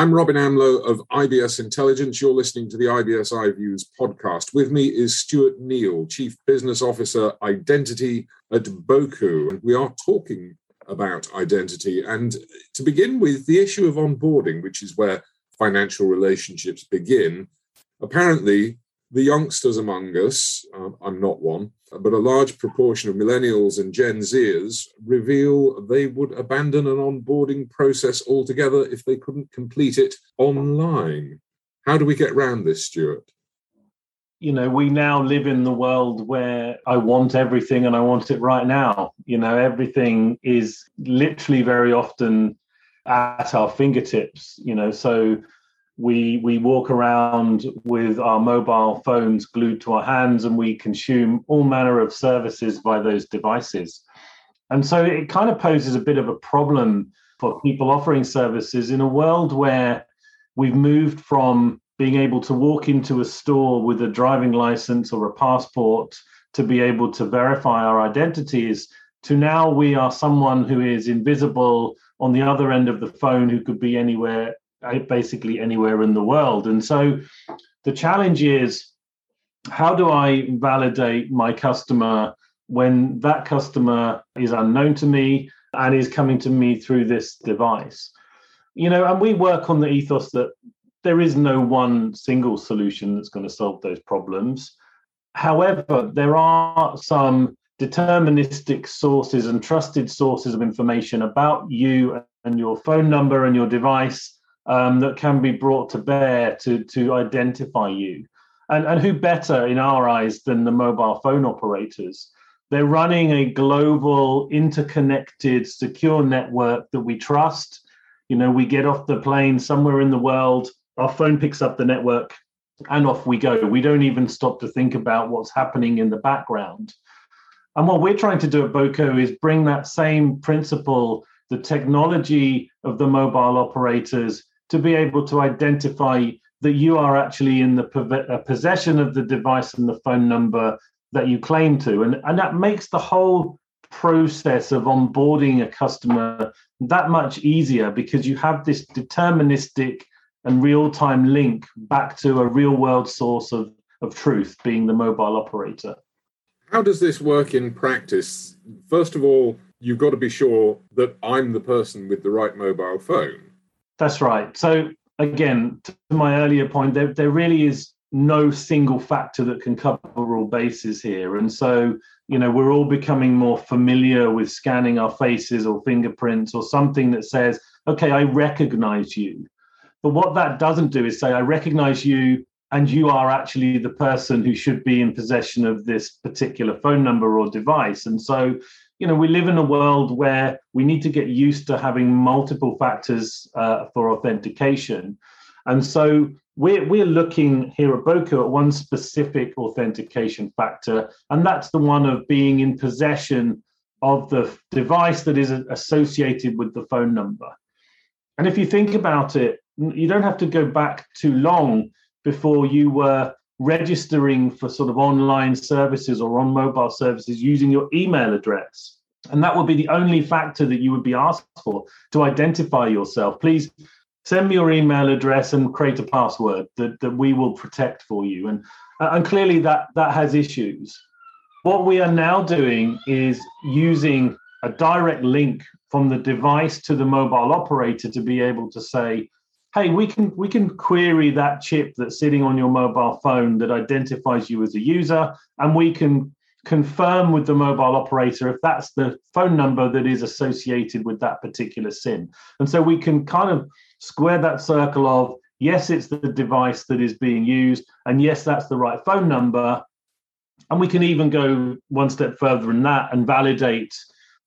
I'm Robin Amlôt of IBS Intelligence. You're listening to the IBS iViews podcast. With me is Stuart Neal, Chief Business Officer Identity at Boku. And we are talking about identity. And to begin with, the issue of onboarding, which is where financial relationships begin. Apparently, the youngsters among us, uh, I'm not one, but a large proportion of millennials and Gen Zers reveal they would abandon an onboarding process altogether if they couldn't complete it online. How do we get around this, Stuart? You know, we now live in the world where I want everything and I want it right now. You know, everything is literally very often at our fingertips, you know, so we we walk around with our mobile phones glued to our hands and we consume all manner of services by those devices. And so it kind of poses a bit of a problem for people offering services in a world where we've moved from being able to walk into a store with a driving license or a passport to be able to verify our identities to now we are someone who is invisible on the other end of the phone who could be anywhere Uh, basically anywhere in the world. And so the challenge is how do I validate my customer when that customer is unknown to me and is coming to me through this device? You know, and we work on the ethos that there is no one single solution that's going to solve those problems. However, there are some deterministic sources and trusted sources of information about you and your phone number and your device um, that can be brought to bear to to identify you. And, and who better in our eyes than the mobile phone operators? They're running a global, interconnected, secure network that we trust. You know, we get off the plane somewhere in the world, our phone picks up the network, and off we go. We don't even stop to think about what's happening in the background. And what we're trying to do at Boku is bring that same principle, the technology of the mobile operators to be able to identify that you are actually in the uh, possession of the device and the phone number that you claim to. And, and that makes the whole process of onboarding a customer that much easier because you have this deterministic and real time link back to a real world source of, of truth, being the mobile operator. How does this work in practice? First of all, you've got to be sure that I'm the person with the right mobile phone. That's right. So again, to my earlier point, there, there really is no single factor that can cover all bases here. And so, you know, we're all becoming more familiar with scanning our faces or fingerprints or something that says, okay, I recognize you. But what that doesn't do is say, I recognize you and you are actually the person who should be in possession of this particular phone number or device. And so you know, we live in a world where we need to get used to having multiple factors uh, for authentication. And so we're, we're looking here at Boku at one specific authentication factor, and that's the one of being in possession of the device that is associated with the phone number. And if you think about it, you don't have to go back too long before you were registering for sort of online services or on mobile services using your email address. And that would be the only factor that you would be asked for to identify yourself. Please send me your email address and create a password that, that we will protect for you. And, and clearly that, that has issues. What we are now doing is using a direct link from the device to the mobile operator to be able to say, hey we can we can query that chip that's sitting on your mobile phone that identifies you as a user and we can confirm with the mobile operator if that's the phone number that is associated with that particular sim. And so we can kind of square that circle of yes it's the device that is being used and yes that's the right phone number. And we can even go one step further than that and validate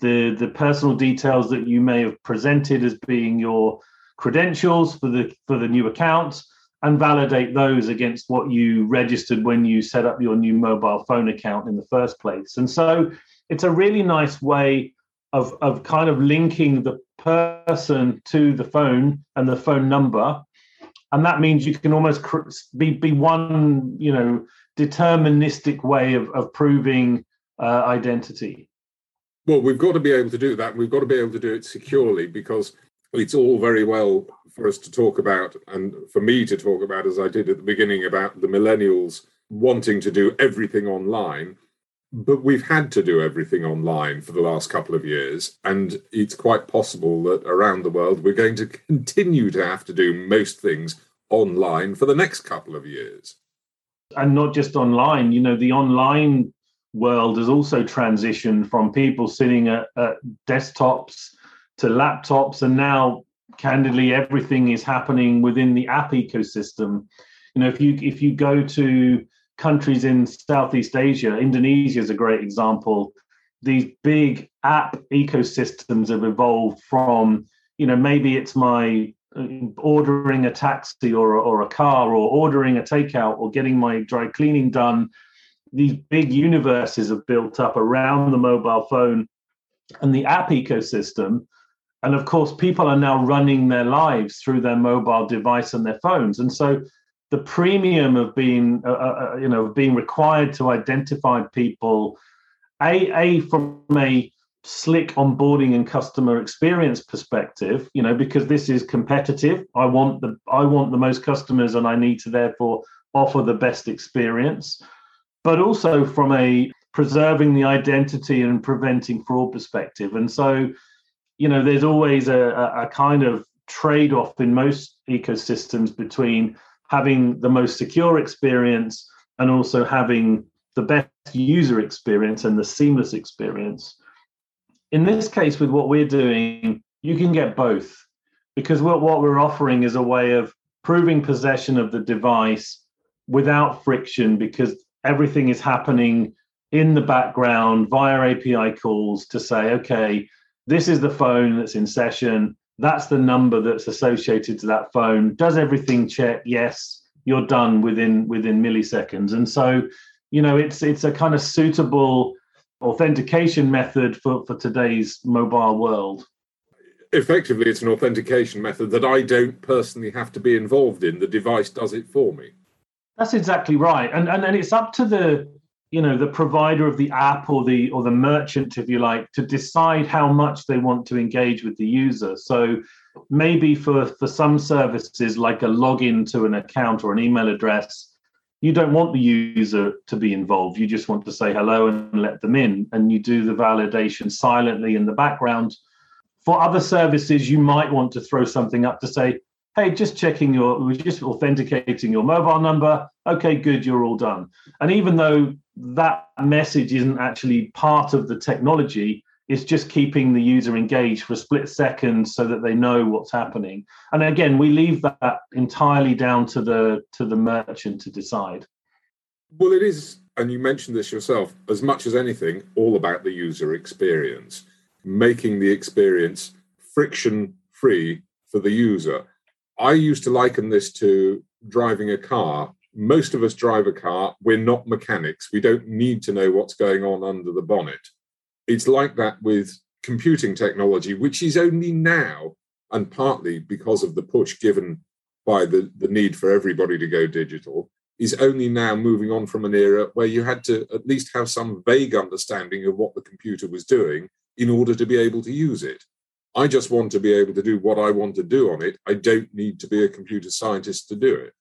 the the personal details that you may have presented as being your credentials for the for the new account and validate those against what you registered when you set up your new mobile phone account in the first place. And so it's a really nice way of of kind of linking the person to the phone and the phone number. And that means you can almost be be one you know deterministic way of, of proving uh, identity. Well we've got to be able to do that. We've got to be able to do it securely because it's all very well for us to talk about and for me to talk about, as I did at the beginning, about the millennials wanting to do everything online. But we've had to do everything online for the last couple of years. And it's quite possible that around the world, we're going to continue to have to do most things online for the next couple of years. And not just online, you know, the online world has also transitioned from people sitting at, at desktops to laptops and now candidly everything is happening within the app ecosystem. You know if you if you go to countries in southeast asia indonesia is a great example. These big app ecosystems have evolved from you know maybe it's my uh, ordering a taxi or or a car or ordering a takeout or getting my dry cleaning done. These big universes have built up around the mobile phone and the app ecosystem and of course people are now running their lives through their mobile device and their phones. And so the premium of being uh, uh, uh you know being required to identify people a a from a slick onboarding and customer experience perspective you know because this is competitive. I want the i want the most customers and i need to therefore offer the best experience. But also from a preserving the identity and preventing fraud perspective. And so you know, there's always a, a kind of trade off in most ecosystems between having the most secure experience and also having the best user experience and the seamless experience. In this case, with what we're doing, you can get both because what, what we're offering is a way of proving possession of the device without friction because everything is happening in the background via API calls to say, okay, this is the phone that's in session. That's the number that's associated to that phone. Does everything check? Yes, you're done within within milliseconds. And so, you know, it's it's a kind of suitable authentication method for, for today's mobile world. Effectively, it's an authentication method that I don't personally have to be involved in. The device does it for me. That's exactly right. And and, and it's up to the you know the provider of the app or the or the merchant if you like to decide how much they want to engage with the user. So maybe for for some services like a login to an account or an email address you don't want the user to be involved. You just want to say hello and let them in and you do the validation silently in the background. For other services you might want to throw something up to say hey just checking your we're just authenticating your mobile number. Okay good you're all done. And even though that message isn't actually part of the technology. It's just keeping the user engaged for a split second so that they know what's happening. And again we leave that entirely down to the to the merchant to decide. Well it is and you mentioned this yourself as much as anything all about the user experience making the experience friction free for the user. I used to liken this to driving a car most of us drive a car. We're not mechanics. We don't need to know what's going on under the bonnet. It's like that with computing technology, which is only now, and partly because of the push given by the, the need for everybody to go digital, is only now moving on from an era where you had to at least have some vague understanding of what the computer was doing in order to be able to use it. I just want to be able to do what I want to do on it. I don't need to be a computer scientist to do it.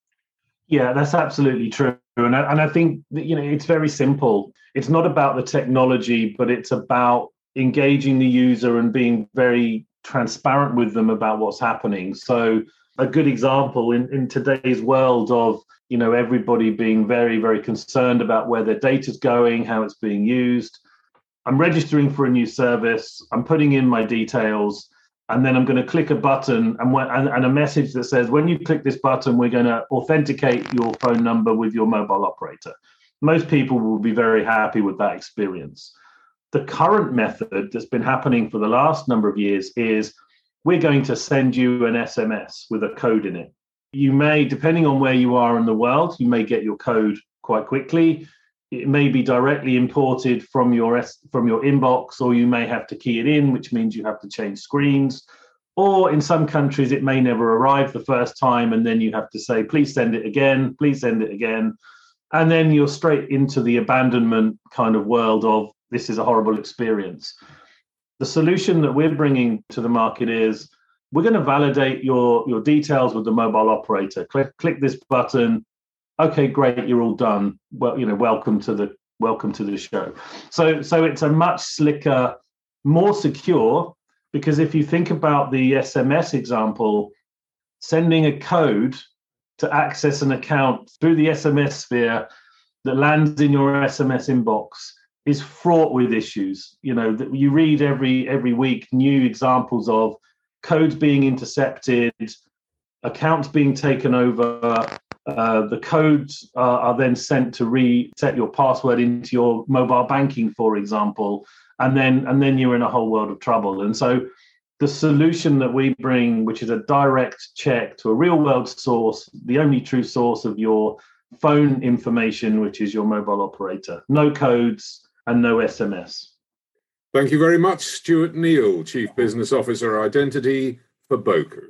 Yeah, that's absolutely true. And I, and I think that, you know it's very simple. It's not about the technology, but it's about engaging the user and being very transparent with them about what's happening. So a good example in, in today's world of you know everybody being very very concerned about where their data's going, how it's being used. I'm registering for a new service. I'm putting in my details and then I'm going to click a button and, and, and, a message that says, when you click this button, we're going to authenticate your phone number with your mobile operator. Most people will be very happy with that experience. The current method that's been happening for the last number of years is we're going to send you an SMS with a code in it. You may, depending on where you are in the world, you may get your code quite quickly it may be directly imported from your from your inbox or you may have to key it in which means you have to change screens or in some countries it may never arrive the first time and then you have to say please send it again please send it again and then you're straight into the abandonment kind of world of this is a horrible experience the solution that we're bringing to the market is we're going to validate your your details with the mobile operator. Click click this button. Okay, great, you're all done. Well, you know, welcome to the welcome to the show. So so it's a much slicker, more secure because if you think about the SMS example, sending a code to access an account through the SMS sphere that lands in your SMS inbox is fraught with issues. You know, that you read every every week new examples of codes being intercepted, accounts being taken over. Uh, the codes are, are then sent to reset your password into your mobile banking, for example, and then and then you're in a whole world of trouble. And so, the solution that we bring, which is a direct check to a real world source, the only true source of your phone information, which is your mobile operator, no codes and no SMS. Thank you very much, Stuart Neal, Chief Business Officer Identity for Boku.